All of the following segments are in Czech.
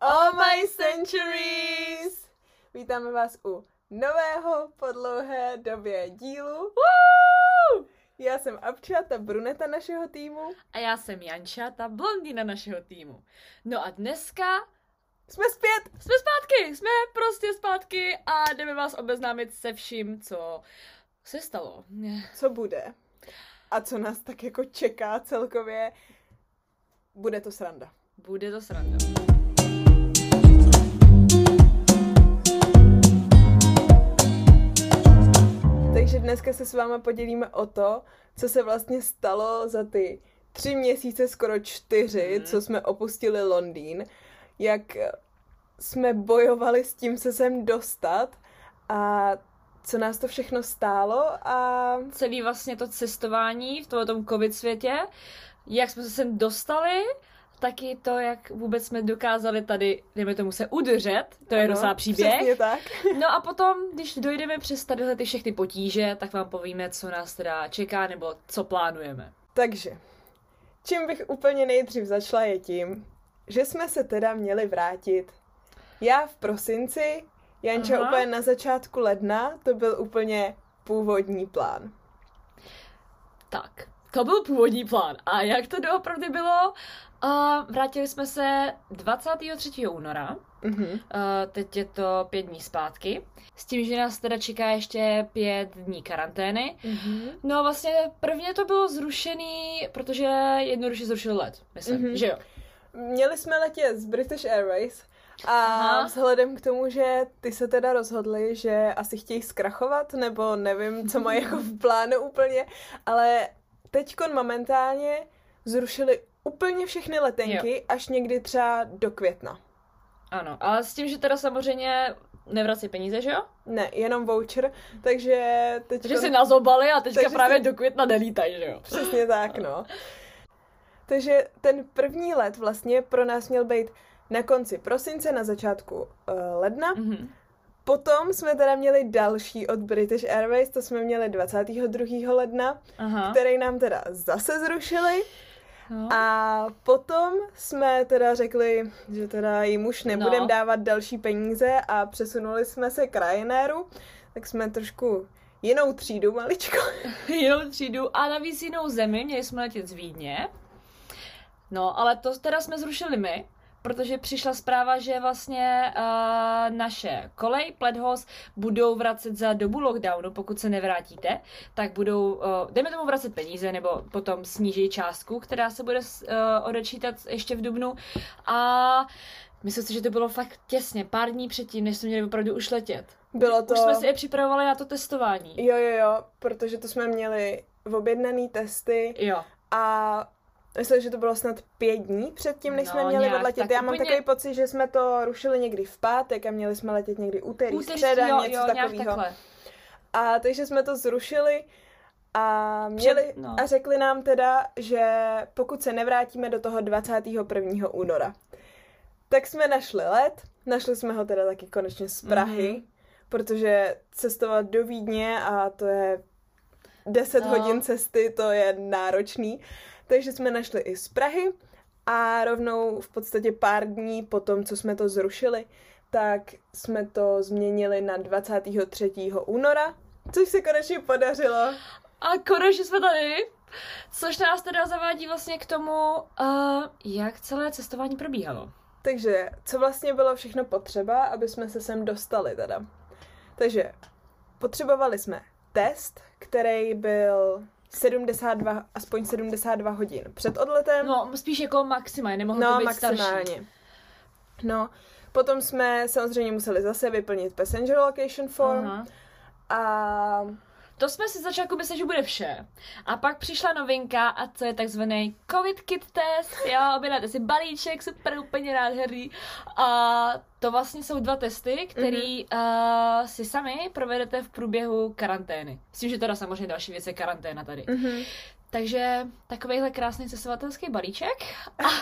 All my centuries! Vítáme vás u nového po dlouhé době dílu. Woo! Já jsem Abča, ta bruneta našeho týmu. A já jsem Janča, ta blondýna našeho týmu. No a dneska Jsme zpět! jsme zpátky, jsme prostě zpátky a jdeme vás obeznámit se vším, co se stalo. Co bude? A co nás tak jako čeká celkově? Bude to sranda. Bude to sranda. Takže dneska se s váma podělíme o to, co se vlastně stalo za ty tři měsíce, skoro čtyři, Mhm. co jsme opustili Londýn, jak jsme bojovali s tím se sem dostat a co nás to všechno stálo a Celý vlastně to cestování v tomto covid světě, jak jsme se sem dostali, taky to, jak vůbec jsme dokázali tady, dejme tomu, se udržet, to je Ano, docela příběh. Přesně tak. No a potom, když dojdeme přes tadyhle ty všechny potíže, tak vám povíme, co nás teda čeká, nebo co plánujeme. Takže, čím bych úplně nejdřív začala je tím, že jsme se teda měli vrátit. Já v prosinci, Janča Aha. úplně na začátku ledna, to byl úplně původní plán. Tak, to byl původní plán. A jak to doopravdy bylo? Uh, vrátili jsme se 23. února, Mhm. uh, teď je to pět dní zpátky, s tím, že nás teda čeká ještě pět dní karantény. Mhm. No vlastně prvně to bylo zrušený, protože jednoduše zrušil let, myslím, Mhm. že jo. Měli jsme letět z British Airways a Aha. vzhledem k tomu, že ty se teda rozhodli, že asi chtějí zkrachovat, nebo nevím, co mají jako v plánu úplně, ale teďkon momentálně zrušili úplně všechny letenky až někdy třeba do května. Ano, ale s tím, že teda samozřejmě nevrací peníze, že jo? Ne, jenom voucher, takže teď... Takže si nazobali a teďka právě si- do května nelítají, že jo? Přesně tak, no. Takže ten první let vlastně pro nás měl být na konci prosince, na začátku uh, ledna. Mhm. Potom jsme teda měli další od British Airways, to jsme měli 22. ledna, Aha. který nám teda zase zrušili. No. A potom jsme teda řekli, že teda jim už nebudeme No. dávat další peníze a přesunuli jsme se k Ryanairu, tak jsme trošku jinou třídu maličko. jinou třídu a navíc jinou zemi, měli jsme letět z Vídně. No, ale to teda jsme zrušili my, protože přišla zpráva, že vlastně uh, naše kolej, Pledhos, budou vracet za dobu lockdownu, pokud se nevrátíte, tak budou, uh, dejme tomu vracet peníze, nebo potom sníží částku, která se bude uh, odečítat ještě v Dubnu. A myslím si, že to bylo fakt těsně, pár dní předtím, než jsme měli opravdu už letět. Bylo to... Už jsme si je připravovali na to testování. Jo, jo, jo, protože to jsme měli objednaný testy Jo. a myslím, že to bylo snad pět dní předtím, než No, jsme měli odletět. Já mám úplně- takový pocit, že jsme to rušili někdy v pátek a měli jsme letět někdy úterý, Úterý, středa, jo, něco jo, takového. A takže jsme to zrušili a měli Před- no. a řekli nám teda, že pokud se nevrátíme do toho 21. února, tak jsme našli let, našli jsme ho teda taky konečně z Prahy, Mhm. protože cestovat do Vídně a to je 10 No. hodin cesty, to je náročný. Takže jsme našli i z Prahy a rovnou v podstatě pár dní po tom, co jsme to zrušili, tak jsme to změnili na 23. února, což se konečně podařilo. A konečně jsme tady, což nás teda zavádí vlastně k tomu, uh, jak celé cestování probíhalo. Takže, co vlastně bylo všechno potřeba, aby jsme se sem dostali teda. Takže, potřebovali jsme test, který byl 72, aspoň 72 hodin před odletem. No, spíš jako maximálně, nemohlo to no být starší. maximálně. No, potom jsme samozřejmě museli zase vyplnit passenger location form Aha. a To jsme si začátku mysleli, že bude vše. A pak přišla novinka a to je takzvaný COVID kit test. Jo, objednáte si balíček, super, úplně nádherný. A to vlastně jsou dva testy, který mm-hmm. uh, si sami provedete v průběhu karantény. S tím, že teda samozřejmě další věc je karanténa tady. Mhm. Takže takovýhle krásný cestovatelský balíček.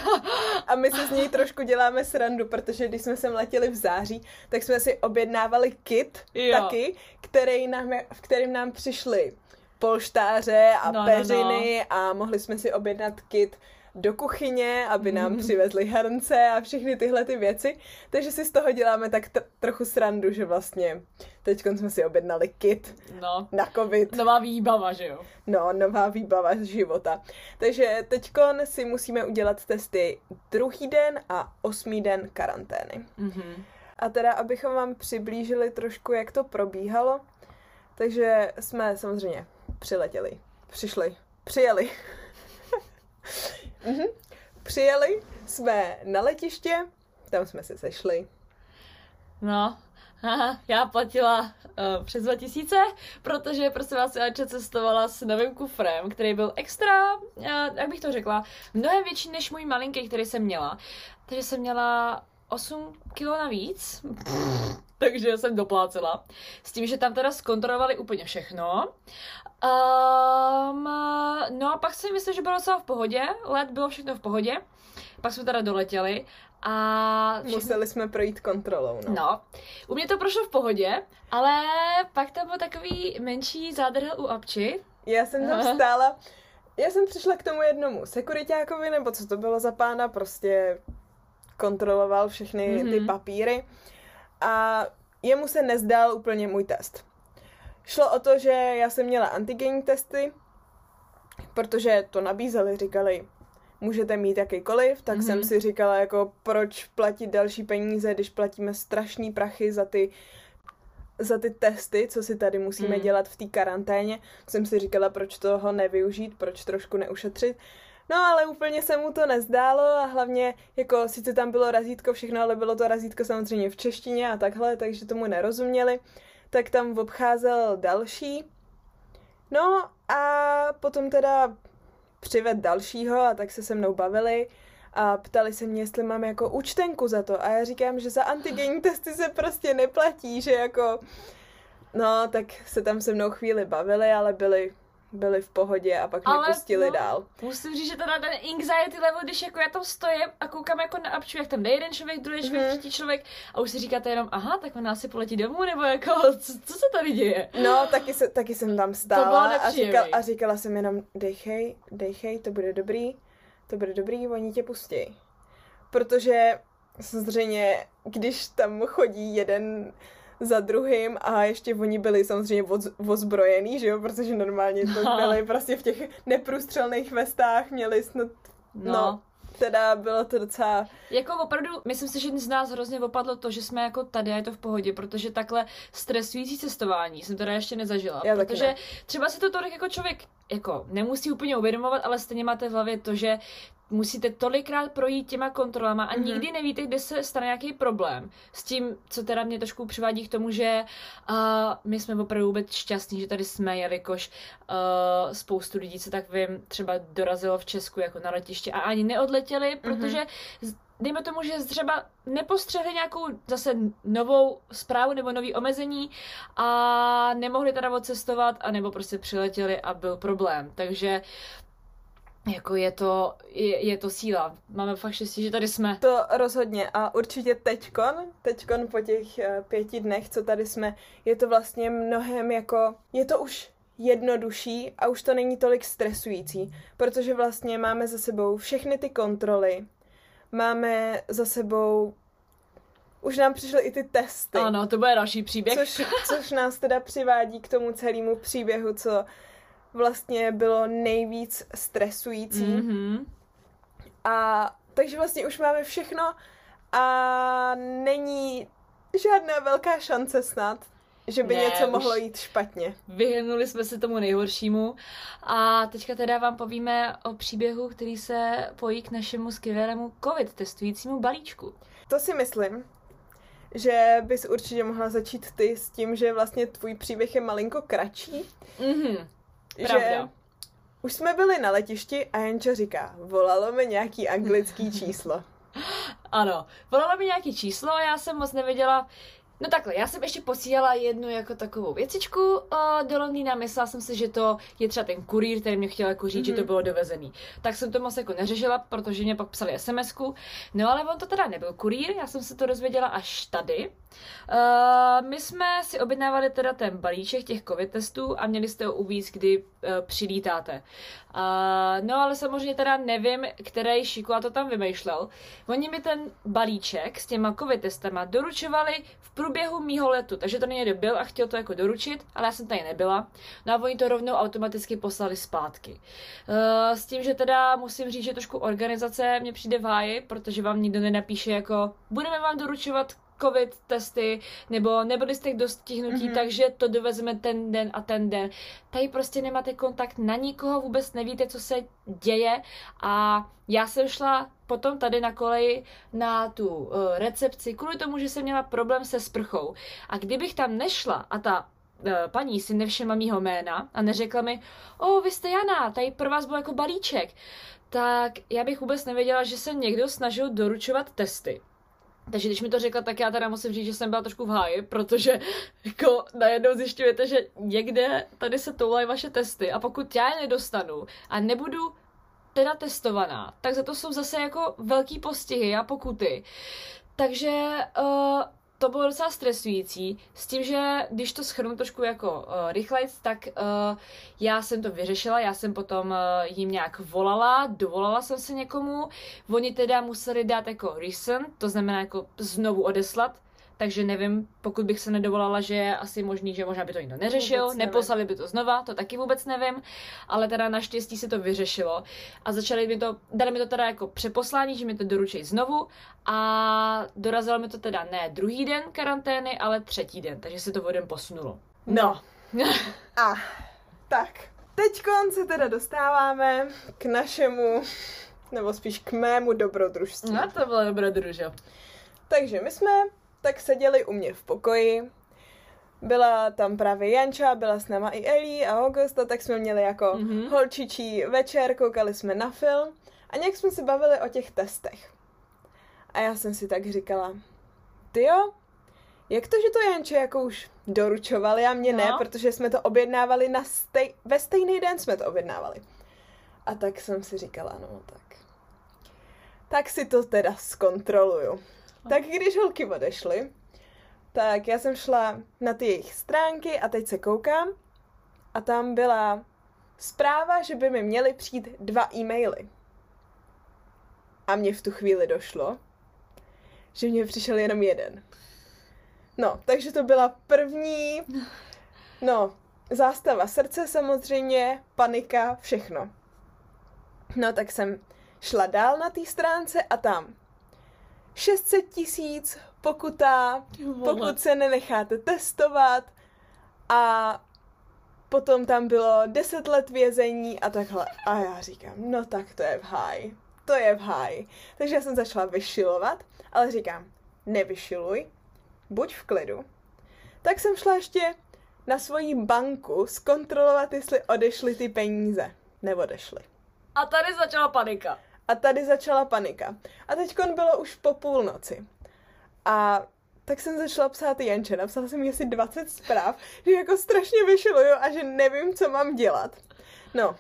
A my se z něj trošku děláme srandu, protože když jsme sem letěli v září, tak jsme si objednávali kit Jo. taky, který nám, v kterým nám přišly polštáře a No, no, peřiny a mohli jsme si objednat kit do kuchyně, aby nám Mhm. přivezli hrnce a všechny tyhle ty věci. Takže si z toho děláme tak t- trochu srandu, že vlastně teď jsme si objednali kit No, na covid. nová výbava, že jo? No, nová výbava z života. Takže teďkon si musíme udělat testy druhý den a osmý den karantény. Mhm. A teda, abychom vám přiblížili trošku, jak to probíhalo, takže jsme samozřejmě přiletěli, přišli, přijeli. mhm. Přijeli jsme na letiště, tam jsme se sešli. No, haha, já platila uh, přes 2000, protože prosím vás, Ača cestovala s novým kufrem, který byl extra, uh, jak bych to řekla, mnohem větší než můj malinký, který jsem měla. Takže jsem měla 8 kilo navíc, takže jsem doplácela. S tím, že tam teda zkontrolovali úplně všechno. Um, no a pak si myslím, že bylo docela v pohodě, let bylo všechno v pohodě. Pak jsme teda doletěli a všechno- Museli jsme projít kontrolou, no. No, u mě to prošlo v pohodě, ale pak tam byl takový menší zádrhel u Apči. Já jsem tam stála, já jsem přišla k tomu jednomu sekuritákovi, nebo co to bylo za pána, prostě kontroloval všechny mm-hmm. ty Mhm. papíry a jemu se nezdál úplně můj test. Šlo o to, že já jsem měla antigenní testy, protože to nabízeli, říkali, můžete mít jakýkoliv, tak mm-hmm. jsem Mhm. si říkala, jako proč platit další peníze, když platíme strašný prachy za ty za ty testy, co si tady musíme Mm. dělat v té karanténě. Jsem si říkala, proč toho nevyužít, proč trošku neušetřit. No ale úplně se mu to nezdálo a hlavně, jako sice tam bylo razítko všechno, ale bylo to razítko samozřejmě v češtině a takhle, takže tomu nerozuměli. Tak tam obcházel další. No a potom teda přived dalšího a tak se se mnou bavili a ptali se mě, jestli mám jako účtenku za to a já říkám, že za antigenní testy se prostě neplatí, že jako no, tak se tam se mnou chvíli bavili, ale byli, byli v pohodě a pak mě Ale pustili no. dál. Musím říct, že teda ten anxiety level, když jako já tam stojím a koukám jako na Apču, jak tam jde jeden člověk, druhý člověk, Mhm. třetí člověk a už si říkáte jenom, aha, tak ona asi poletí domů, nebo jako, co, co se tady děje? No, taky, se, taky jsem tam stála a, říkal, a říkala jsem jenom, dejchej, dejchej, to bude dobrý, to bude dobrý, oni tě pustí. Protože samozřejmě, když tam chodí jeden za druhým a ještě oni byli samozřejmě oz- ozbrojený, že jo, protože normálně to No. byli prostě v těch neprůstřelných vestách, měli snad, no. no, teda bylo to docela, Jako opravdu, myslím si, že z nás hrozně opadlo to, že jsme jako tady a je to v pohodě, protože takhle stresující cestování jsem teda ještě nezažila. Já protože ne. třeba si to tolik jako člověk jako nemusí úplně uvědomovat, ale stejně máte v hlavě to, že musíte tolikrát projít těma kontrolama a Mhm. nikdy nevíte, kde se stane nějaký problém. S tím, co teda mě trošku přivádí k tomu, že uh, my jsme opravdu vůbec šťastní, že tady jsme, jelikož uh, spoustu lidí, co tak vím, třeba dorazilo v Česku jako na letiště a ani neodletěli, protože z- dejme tomu, že třeba nepostřehli nějakou zase novou zprávu nebo nový omezení a nemohli teda odcestovat a nebo prostě přiletěli a byl problém. Takže jako je to, je, je to síla. Máme fakt štěstí, že tady jsme. To rozhodně a určitě teďkon, teďkon po těch eh, pěti dnech, co tady jsme, je to vlastně mnohem jako, je to už jednodušší a už to není tolik stresující, protože vlastně máme za sebou všechny ty kontroly, máme za sebou, už nám přišly i ty testy. Ano, to bude další příběh. Což, což nás teda přivádí k tomu celému příběhu, co vlastně bylo nejvíc stresující. Mm-hmm. A takže vlastně už máme všechno a není žádná velká šance snad, že by Ne, něco mohlo jít špatně. Vyhnuli jsme se tomu nejhoršímu a teďka teda vám povíme o příběhu, který se pojí k našemu skvělému covid testujícímu balíčku. To si myslím, že bys určitě mohla začít ty s tím, že vlastně tvůj příběh je malinko kratší. Mhm, Že pravda. už jsme byli na letišti a Janča říká, volalo mi nějaký anglický číslo. Ano, volala mi nějaký číslo a já jsem moc nevěděla, No takhle, já jsem ještě posílala jednu jako takovou věcičku uh, do Londýna, myslela jsem si, že to je třeba ten kurýr, který mě chtěl jako říct, mm-hmm. že to Mhm. bylo dovezený. Tak jsem to moc jako neřešila, protože mě pak psali sms No ale on to teda nebyl kurýr, já jsem se to dozvěděla až tady. Uh, my jsme si objednávali teda ten balíček těch covid testů a měli jste ho uvíc, kdy uh, přilítáte. Uh, no ale samozřejmě teda nevím, který šikula to tam vymýšlel. Oni mi ten balíček s těma covid testama doručovali v průběhu mýho letu, takže to někdo byl a chtěl to jako doručit, ale já jsem tady nebyla. No a oni to rovnou automaticky poslali zpátky. Uh, s tím, že teda musím říct, že trošku organizace mě přijde v háji, protože vám nikdo nenapíše jako budeme vám doručovat covid testy, nebo nebyli jste dostihnutí, mm-hmm. takže to dovezeme ten den a ten den. Tady prostě nemáte kontakt na nikoho, vůbec nevíte, co se děje a já jsem šla potom tady na koleji na tu uh, recepci kvůli tomu, že jsem měla problém se sprchou. A kdybych tam nešla a ta uh, paní si nevšimla mýho jména a neřekla mi, o, vy jste Jana, tady pro vás byl jako balíček, tak já bych vůbec nevěděla, že se někdo snažil doručovat testy. Takže když mi to řekla, tak já teda musím říct, že jsem byla trošku v háji, protože jako najednou zjišťujete, že někde tady se toulají vaše testy a pokud já je nedostanu a nebudu teda testovaná, tak za to jsou zase jako velký postihy a pokuty. Takže uh, to bylo docela stresující, s tím, že když to schrnu trošku jako uh, rychlejc, tak uh, já jsem to vyřešila, já jsem potom uh, jim nějak volala, dovolala jsem se někomu, oni teda museli dát jako recent, to znamená jako znovu odeslat, takže nevím, pokud bych se nedovolala, že je asi možný, že možná by to nikdo neřešil, neposlali by to znova, to taky vůbec nevím, ale teda naštěstí se to vyřešilo a začali mi to, dali mi to teda jako přeposlání, že mi to doručí znovu a dorazilo mi to teda ne druhý den karantény, ale třetí den, takže se to vodem posunulo. No. a tak, teď se teda dostáváme k našemu, nebo spíš k mému dobrodružství. No to bylo dobrodružo. Takže my jsme tak seděli u mě v pokoji. Byla tam právě Janča, byla s náma i Elí a Augusta, tak jsme měli jako mm-hmm. holčičí večer, koukali jsme na film a nějak jsme se bavili o těch testech. A já jsem si tak říkala, jo, jak to, že to Janče jako už doručovali a mě no. ne, protože jsme to objednávali na stej- ve stejný den jsme to objednávali. A tak jsem si říkala, no tak. Tak si to teda zkontroluju. Tak když holky odešly, tak já jsem šla na ty jejich stránky a teď se koukám a tam byla zpráva, že by mi měly přijít dva e-maily. A mně v tu chvíli došlo, že mě přišel jenom jeden. No, takže to byla první, no, zástava srdce samozřejmě, panika, všechno. No, tak jsem šla dál na té stránce a tam 600 tisíc pokuta, pokud se nenecháte testovat a potom tam bylo 10 let vězení a takhle. A já říkám, no tak to je v háji. To je v háji. Takže já jsem začala vyšilovat, ale říkám, nevyšiluj, buď v klidu. Tak jsem šla ještě na svoji banku zkontrolovat, jestli odešly ty peníze. Neodešly. A tady začala panika. A tady začala panika. A teď bylo už po půlnoci. A tak jsem začala psát Janče. Napsala jsem jí asi 20 zpráv, že jako strašně vyšiluju a že nevím, co mám dělat. No,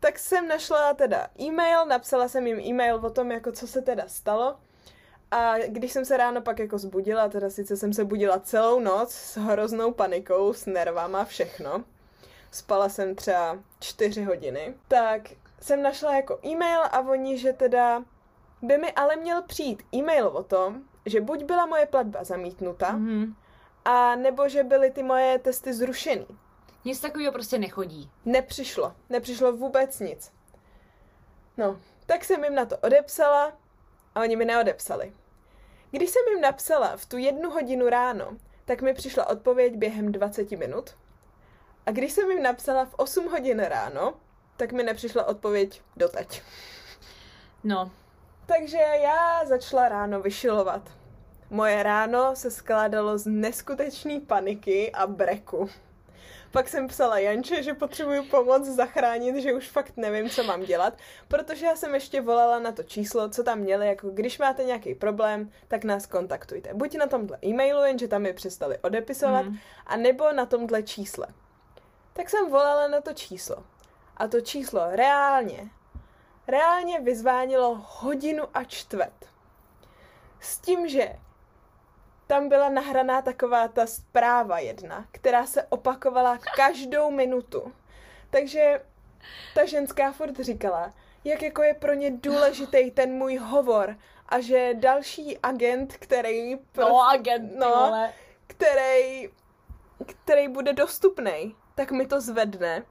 tak jsem našla teda e-mail, napsala jsem jim e-mail o tom, jako co se teda stalo. A když jsem se ráno pak jako zbudila, teda sice jsem se budila celou noc s hroznou panikou, s nervama, všechno. Spala jsem třeba čtyři hodiny. Tak jsem našla jako e-mail a oni, že teda by mi ale měl přijít e-mail o tom, že buď byla moje platba zamítnuta, mm-hmm. a nebo že byly ty moje testy zrušený. Nic takového prostě nechodí. Nepřišlo. Nepřišlo vůbec nic. No, tak jsem jim na to odepsala a oni mi neodepsali. Když jsem jim napsala v tu jednu hodinu ráno, tak mi přišla odpověď během 20 minut. A když jsem jim napsala v 8 hodin ráno, tak mi nepřišla odpověď doteď. No. Takže já začala ráno vyšilovat. Moje ráno se skládalo z neskutečné paniky a breku. Pak jsem psala Janče, že potřebuju pomoc zachránit, že už fakt nevím, co mám dělat, protože já jsem ještě volala na to číslo, co tam měli, jako když máte nějaký problém, tak nás kontaktujte. Buď na tomhle e-mailu, jenže tam mi přestali odepisovat, mm. a nebo na tomhle čísle. Tak jsem volala na to číslo. A to číslo reálně, reálně vyzvánilo hodinu a čtvrt. S tím, že tam byla nahraná taková ta zpráva jedna, která se opakovala každou minutu. Takže ta ženská furt říkala, jak jako je pro ně důležitý ten můj hovor a že další agent, který... No, agent, ty no, vole. který, který bude dostupný, tak mi to zvedne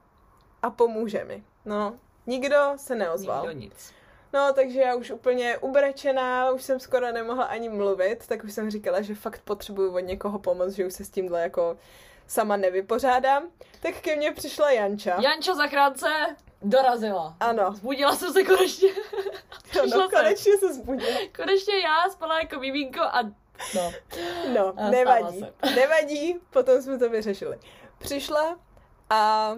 a pomůže mi. No, nikdo se neozval. Nikdo nic. No, takže já už úplně ubrečená, už jsem skoro nemohla ani mluvit, tak už jsem říkala, že fakt potřebuju od někoho pomoc, že už se s tímhle jako sama nevypořádám. Tak ke mně přišla Janča. Janča zachránce dorazila. Ano. Zbudila jsem se konečně. Přišla jsem. konečně se zbudila. Konečně já spala jako miminko a no. No, nevadí. Nevadí, potom jsme to vyřešili. Přišla a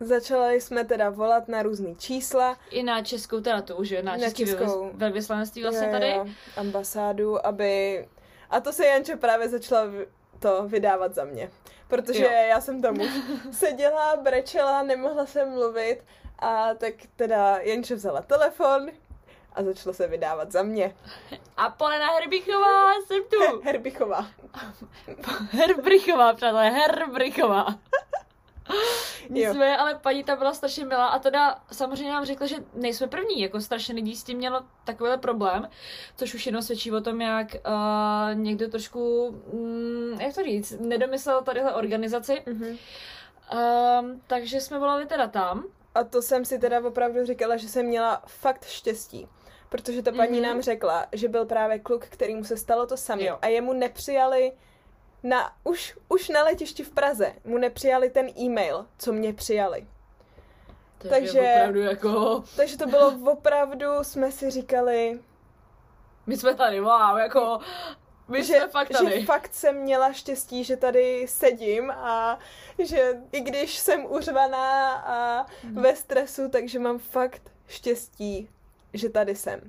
začali jsme teda volat na různý čísla. I na českou, teda to už je, na, Na českou. velvys- velvyslanectví vlastně Jo, tady. jo, ambasádu, aby... A to se Janče právě začala to vydávat za mě. Protože Jo. já jsem tam už seděla, brečela, nemohla jsem mluvit a tak teda Janče vzala telefon a začala se vydávat za mě. A Polena Herbichová, jsem tu. Herbichová. Herbrichová, přátelé, Herbrichová. Nicméně, ale paní ta byla strašně milá a teda samozřejmě nám řekla, že nejsme první, jako strašně lidí s tím mělo takovýhle problém, což už jenom svědčí o tom, jak uh, někdo trošku, mm, jak to říct, nedomyslel tadyhle organizaci. Mhm. Um, takže jsme volali teda tam. A to jsem si teda opravdu říkala, že jsem měla fakt štěstí. Protože ta paní Mhm. nám řekla, že byl právě kluk, kterýmu se stalo to samé. A jemu nepřijali na, už, už na letišti v Praze, mu nepřijali ten e-mail, co mě přijali. Takže- opravdu jako, Takže to bylo opravdu, jsme si říkali, my jsme tady, wow, jako, my že, jsme fakt tady. že fakt jsem měla štěstí, že tady sedím a že i když jsem uřvaná a Mhm. ve stresu, takže mám fakt štěstí, že tady jsem.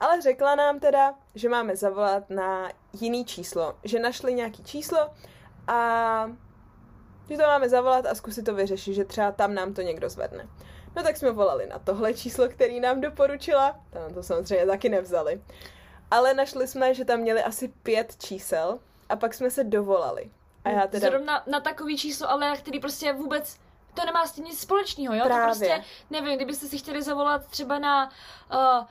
Ale řekla nám teda, že máme zavolat na jiný číslo, že našli nějaký číslo a že to máme zavolat a zkusit to vyřešit, že třeba tam nám to někdo zvedne. No tak jsme volali na tohle číslo, který nám doporučila, to nám to samozřejmě taky nevzali. Ale našli jsme, že tam měli asi pět čísel a pak jsme se dovolali. A já teda... Zrovna na takový číslo, ale který prostě vůbec to nemá s tím nic společného, jo? Právě. To prostě, nevím, kdybyste si chtěli zavolat třeba na uh,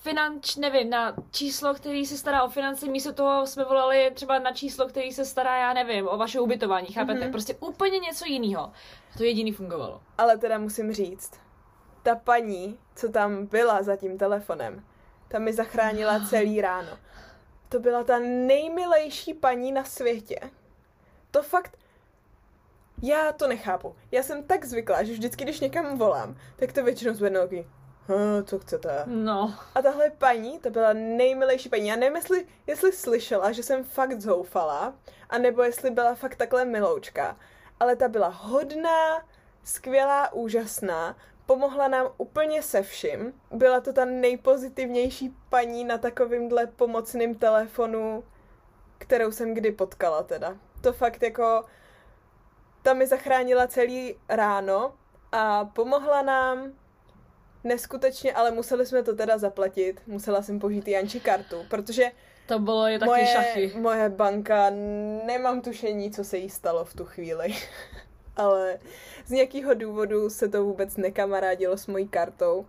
finanč, nevím, na číslo, který se stará o finance, místo toho jsme volali třeba na číslo, který se stará, já nevím, o vaše ubytování, chápete? Mhm. Prostě úplně něco jiného. To jediný fungovalo. Ale teda musím říct, ta paní, co tam byla za tím telefonem, ta mi zachránila celý ráno. To byla ta nejmilejší paní na světě. To fakt... Já to nechápu. Já jsem tak zvyklá, že vždycky, když někam volám, tak to většinou zvedne taky, "Hm, co chcete? No, A tahle paní, to byla nejmilejší paní. Já nevím, jestli, jestli slyšela, že jsem fakt zoufala, anebo jestli byla fakt takhle miloučka. Ale ta byla hodná, skvělá, úžasná, pomohla nám úplně se vším. Byla to ta nejpozitivnější paní na takovýmhle pomocným telefonu, kterou jsem kdy potkala teda. To fakt jako... Ta mi zachránila celý ráno a pomohla nám Neskutečně, ale museli jsme to teda zaplatit. Musela jsem použít Janči kartu, protože to bylo je taky moje, šachy. moje banka, nemám tušení, co se jí stalo v tu chvíli. ale z nějakého důvodu se to vůbec nekamarádilo s mojí kartou.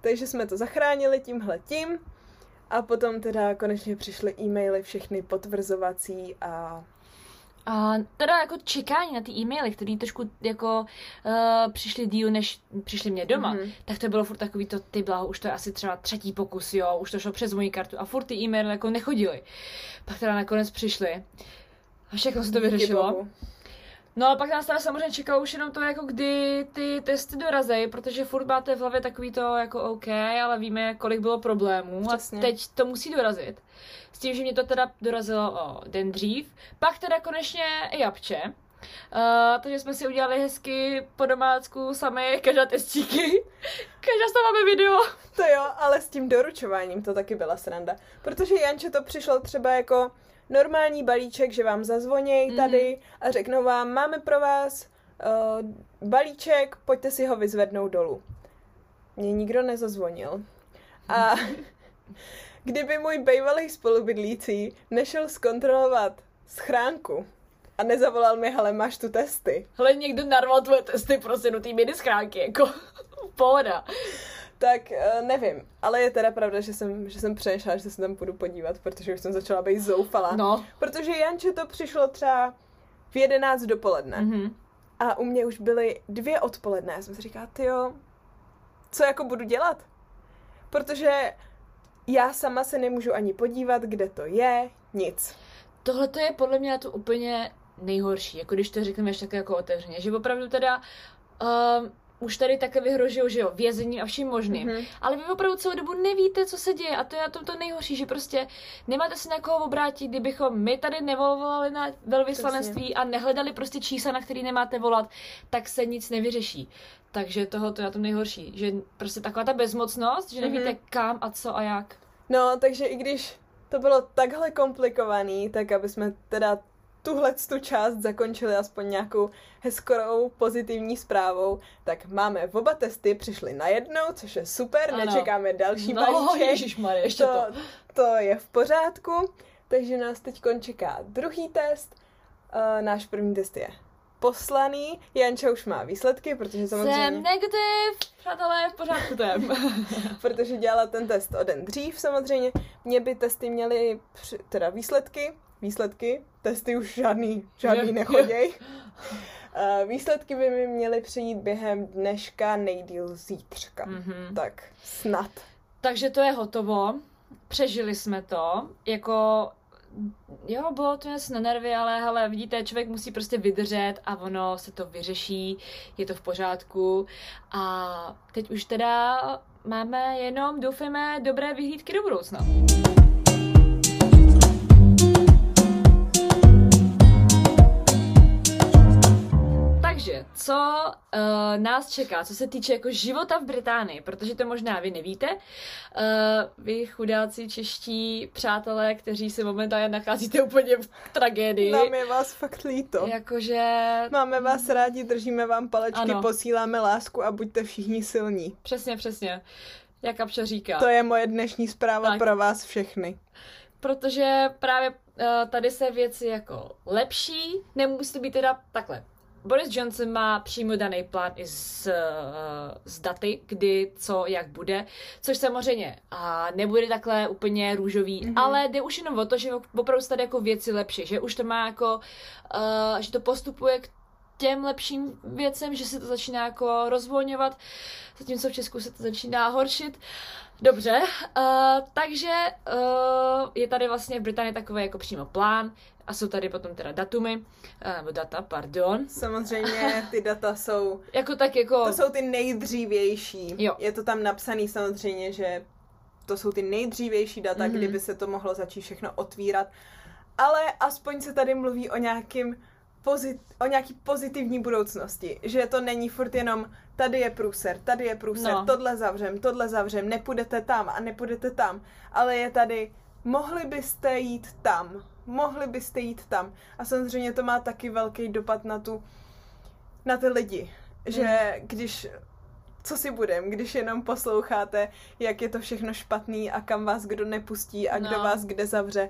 Takže jsme to zachránili tímhle tím. A potom teda konečně přišly e-maily všechny potvrzovací a A teda jako čekání na ty e-maily, které trošku jako uh, přišly díl, než přišly mě doma, Mhm. mm-hmm. tak to bylo furt takový to, ty blaho, už to je asi třeba třetí pokus, jo, už to šlo přes moji kartu a furt ty e-maily jako nechodily. Pak teda nakonec přišly a všechno se to díky vyřešilo. No ale pak nás teda samozřejmě čekalo už jenom to, jako kdy ty testy dorazí, protože furt máte v hlavě takový to jako OK, ale víme, kolik bylo problémů Přesně. a teď to musí dorazit. S tím, že mě to teda dorazilo o den dřív. Pak teda konečně i Japče. Uh, takže jsme si udělali hezky po domácku sami každá testíky. Každá toho máme video. To jo, ale s tím doručováním to taky byla sranda. Protože Janče to přišlo třeba jako normální balíček, že vám zazvoněj Mhm. tady a řeknou vám, máme pro vás uh, balíček, pojďte si ho vyzvednout dolů. Mně nikdo nezazvonil. A kdyby můj bývalý spolubydlící nešel zkontrolovat schránku a nezavolal mi, hele, máš tu testy, Hele, někdo narval tvoje testy prostě do té mini schránky, jako pohoda. tak eh, nevím. Ale je teda pravda, že jsem, že jsem přemýšlela, že se tam půjdu podívat, protože už jsem začala být zoufalá. No. Protože Janče to přišlo třeba v 11 dopoledne. Mhm. A u mě už byly dvě odpoledne. Já jsem si říkala, jo, co jako budu dělat? Protože já sama se nemůžu ani podívat, kde to je, nic. Tohle to je podle mě na to úplně nejhorší, jako když to řekneme ještě tak jako otevřeně, že opravdu teda um, už tady také vyhrožují, že jo, vězení a vším možným. Mhm. Mm-hmm. Ale vy opravdu celou dobu nevíte, co se děje a to je na tom to nejhorší, že prostě nemáte se na koho obrátit, kdybychom my tady nevolali na velvyslanectví a nehledali prostě čísla, na který nemáte volat, tak se nic nevyřeší. Takže toho to je na tom nejhorší, že prostě taková ta bezmocnost, že nevíte Mhm. kam a co a jak. No, takže i když to bylo takhle komplikovaný, tak aby jsme teda tuhle tu část zakončili aspoň nějakou hezkorou pozitivní zprávou, tak máme oba testy, přišli najednou, což je super, Ano. nečekáme další No, balíček. ježišmarja, ještě to. to, to je v pořádku, takže nás teď čeká druhý test. Uh, náš první test je poslaný, Janča už má výsledky, protože samozřejmě... Jsem negativ, přátelé, v pořádku to je. protože dělala ten test o den dřív samozřejmě. Mě by testy měly, při, teda výsledky, výsledky, testy už žádný, žádný nechoděj. Uh, výsledky by mi měly přijít během dneška, nejdíl zítřka. Mhm. Tak snad. Takže to je hotovo. Přežili jsme to. Jako, jo, bylo to něco na nervy, ale hele, vidíte, člověk musí prostě vydržet a ono se to vyřeší, je to v pořádku. A teď už teda máme jenom, doufáme, dobré vyhlídky do budoucna. Co uh, nás čeká, co se týče jako života v Británii, protože to možná vy nevíte, uh, vy chudáci čeští přátelé, kteří se momentálně nacházíte úplně v tragédii, Nám je vás fakt líto. jakože Máme vás rádi, držíme vám palečky, Ano. posíláme lásku a buďte všichni silní. přesně, přesně, jak Kapša říká. To je moje dnešní zpráva Tak. pro vás všechny. protože právě uh, tady se věci jako lepší, nemusí být teda takhle. Boris Johnson má přímo daný plán i s, uh, s daty, kdy, co, jak bude, což samozřejmě a nebude takhle úplně růžový, Mhm. mm-hmm. ale jde už jenom o to, že opravdu se tady jako věci lepší, že už to má jako, uh, že to postupuje k těm lepším věcem, že se to začíná jako rozvolňovat, zatímco v Česku se to začíná horšit. Dobře, uh, takže uh, je tady vlastně v Británii takový jako přímo plán a jsou tady potom teda datumy, uh, nebo data, pardon. Samozřejmě ty data jsou, Jako tak jako... to jsou ty nejdřívější. Jo. Je to tam napsaný samozřejmě, že to jsou ty nejdřívější data, Mhm. mm-hmm. kdyby se to mohlo začít všechno otvírat. Ale aspoň se tady mluví o nějakým pozit, o nějaký pozitivní budoucnosti, že to není furt jenom tady je průser, tady je průser, No. tohle zavřem, tohle zavřem, nepůjdete tam a nepůjdete tam, ale je tady, mohli byste jít tam, mohli byste jít tam. A samozřejmě to má taky velký dopad na tu, na ty lidi, že když co si budem, když jenom posloucháte, jak je to všechno špatný a kam vás kdo nepustí a kdo No. vás kde zavře,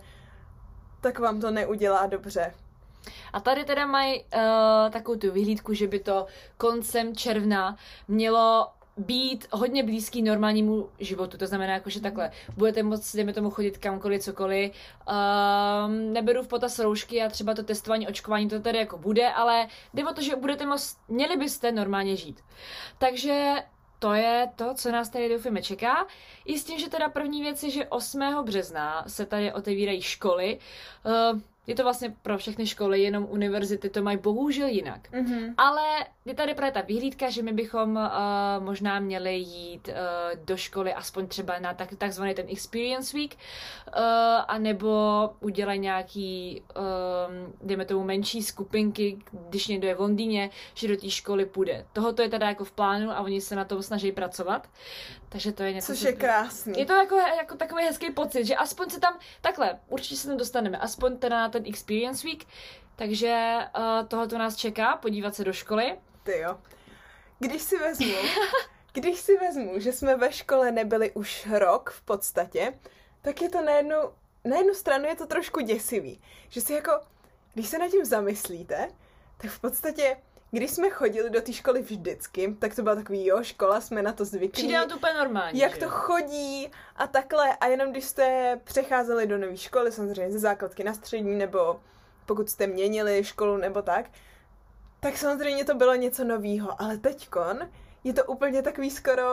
tak vám to neudělá dobře. A tady teda mají uh, takovou tu vyhlídku, že by to koncem června mělo být hodně blízký normálnímu životu. To znamená, jako, že takhle budete moct, dejme tomu, chodit kamkoliv, cokoliv. Um, neberu v potaz roušky a třeba to testování, očkování, to tady jako bude, ale jde o to, že budete moct, měli byste normálně žít. Takže to je to, co nás tady doufáme čeká. I s tím, že teda první věc je, že 8. března se tady otevírají školy. Uh, je to vlastně pro všechny školy, jenom univerzity to mají bohužel jinak. Mm-hmm. Ale je tady právě ta vyhlídka, že my bychom uh, možná měli jít uh, do školy aspoň třeba na tak, takzvaný ten Experience Week, uh, anebo udělat nějaký, um, dejme tomu, menší skupinky, když někdo je v Londýně, že do té školy půjde. Tohoto je teda jako v plánu a oni se na tom snaží pracovat. Takže to je něco, Což co- je krásný. je to jako, jako takový hezký pocit, že aspoň se tam, takhle, určitě se tam dostaneme, aspoň teda na ten Experience Week, takže uh, tohoto nás čeká, podívat se do školy. Ty jo. Když si vezmu, když si vezmu, že jsme ve škole nebyli už rok v podstatě, tak je to na jednu, na jednu stranu je to trošku děsivý. Že si jako, když se nad tím zamyslíte, tak v podstatě, když jsme chodili do té školy vždycky, tak to bylo takový, jo, škola, jsme na to zvyklí. Přijde to úplně normální. jak že to chodí a takhle. A jenom když jste přecházeli do nové školy, samozřejmě ze základky na střední, nebo pokud jste měnili školu nebo tak, tak samozřejmě to bylo něco novýho. Ale teďkon je to úplně takový skoro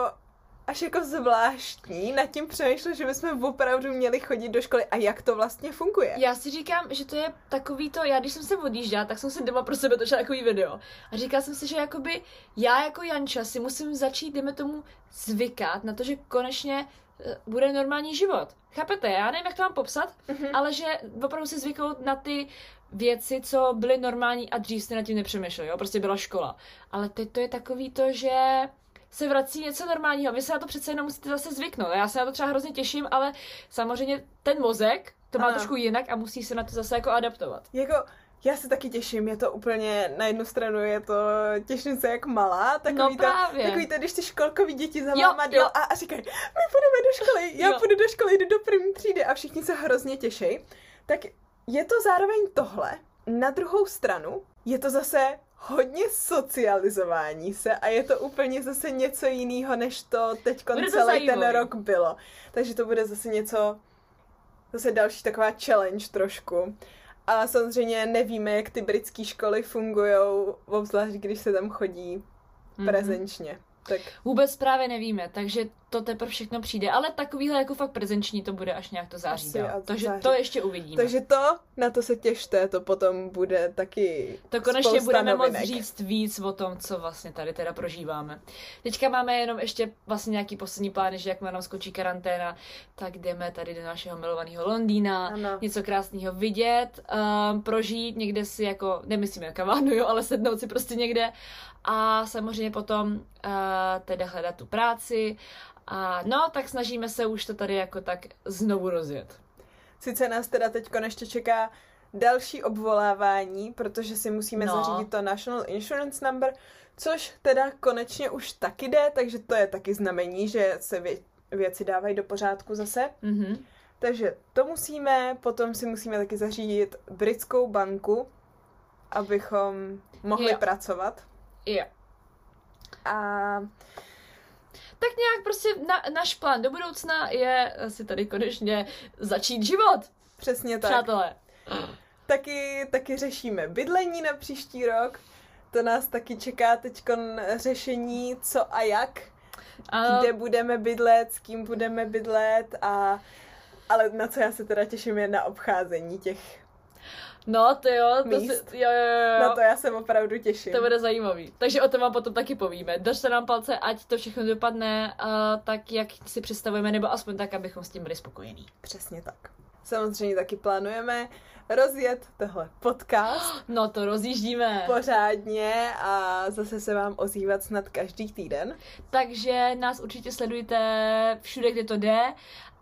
až jako zvláštní nad tím přemýšlet, že bychom opravdu měli chodit do školy a jak to vlastně funguje. Já si říkám, že to je takový to, já když jsem se odjížděla, tak jsem si doma pro sebe točila takový video. A říkala jsem si, že jakoby já jako Janča si musím začít, dejme tomu, zvykat na to, že konečně eh, bude normální život. Chápete? Já nevím, jak to mám popsat, Mhm. ale že opravdu si zvyknout na ty věci, co byly normální a dřív jste nad tím nepřemýšleli, jo? Prostě byla škola. Ale teď to je takový to, že se vrací něco normálního. Vy se na to přece jenom musíte zase zvyknout. Já se na to třeba hrozně těším, ale samozřejmě ten mozek to má Ano. trošku jinak a musí se na to zase jako adaptovat. Jako, já se taky těším, je to úplně, na jednu stranu je to, těším se jak malá, takový, No to, takový to, když ty školkový děti za Jo, váma jdou a, a říkají, my půjdeme do školy, já Jo. půjdu do školy, jdu do první třídy a všichni se hrozně těší. Tak je to zároveň tohle. Na druhou stranu je to zase hodně socializování se a je to úplně zase něco jiného, než to teď celý ten rok bylo. Takže to bude zase něco, zase další taková challenge trošku. A samozřejmě nevíme, jak ty britské školy fungují, obzvlášť když se tam chodí Mhm. prezenčně. Tak Vůbec právě nevíme, takže to teprve všechno přijde. Ale takovýhle jako fakt prezenční to bude až nějak to září Asi dál. Takže září. to ještě uvidíme. Takže to, na to se těšte, to potom bude taky To konečně budeme moct novinek. říct víc o tom, co vlastně tady teda prožíváme. Teďka máme jenom ještě vlastně nějaký poslední plány, že jak nám skočí karanténa, tak jdeme tady do našeho milovaného Londýna, Ano. něco krásného vidět, um, prožít, někde si jako, nemyslíme kavárnu, jo, ale sednout si prostě někde a samozřejmě potom uh, teda hledat tu práci a no, tak snažíme se už to tady jako tak znovu rozjet. Sice nás teda teď ještě čeká další obvolávání, protože si musíme No. zařídit to National Insurance Number, což teda konečně už taky jde, takže to je taky znamení, že se vě- věci dávají do pořádku zase. Mhm. Takže to musíme, potom si musíme taky zařídit britskou banku, abychom mohli Jo. pracovat. Jo. A Tak nějak prostě na, náš plán do budoucna je si tady konečně začít život, přesně tak. přátelé. Taky, taky řešíme bydlení na příští rok. To nás taky čeká teď řešení, co a jak, A, kde budeme bydlet, s kým budeme bydlet a ale na co já se teda těším je na obcházení těch. No to jo, to si, Míst. jo, jo, jo, Na to já se opravdu těším. To bude zajímavý. Takže o tom vám potom taky povíme. Držte nám palce, ať to všechno dopadne uh, tak, jak si představujeme, nebo aspoň tak, abychom s tím byli spokojení. Přesně tak. Samozřejmě taky plánujeme rozjet tohle podcast No to rozjíždíme. pořádně a zase se vám ozývat snad každý týden. Takže nás určitě sledujte všude, kde to jde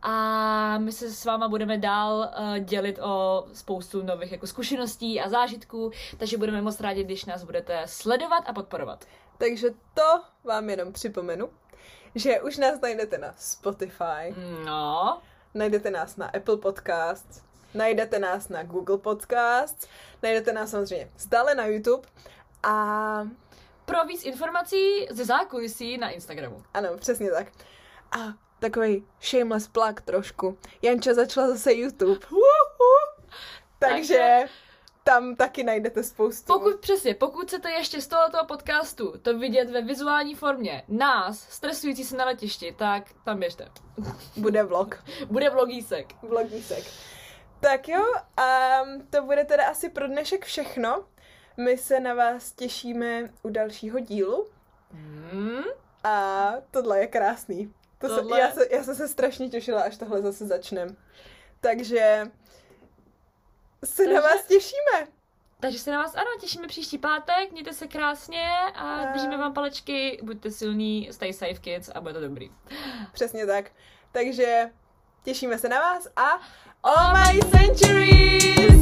a my se s váma budeme dál uh, dělit o spoustu nových jako zkušeností a zážitků, takže budeme moc rádi, když nás budete sledovat a podporovat. Takže to vám jenom připomenu, že už nás najdete na Spotify, No, najdete nás na Apple Podcasts, najdete nás na Google Podcasts, najdete nás samozřejmě stále na YouTube a pro víc informací ze zákulisí na Instagramu. ano, přesně tak. A takový shameless plug trošku. Janča začala zase YouTube. Takže tam taky najdete spoustu. Pokud přesně, pokud chcete ještě z tohoto podcastu to vidět ve vizuální formě nás, stresující se na letišti, tak tam běžte. Bude vlog. Bude vlogísek. Vlogísek. Tak jo, a to bude teda asi pro dnešek všechno. My se na vás těšíme u dalšího dílu Hmm. a tohle je krásný. To Tohle- Se, já, se, já jsem se strašně těšila, až tohle zase začnem. Takže se na Takže- vás těšíme. Takže se na vás ano, těšíme příští pátek, mějte se krásně a A- držíme vám palečky, buďte silní, stay safe kids a bude to dobrý. Přesně tak. Takže těšíme se na vás a All my centuries!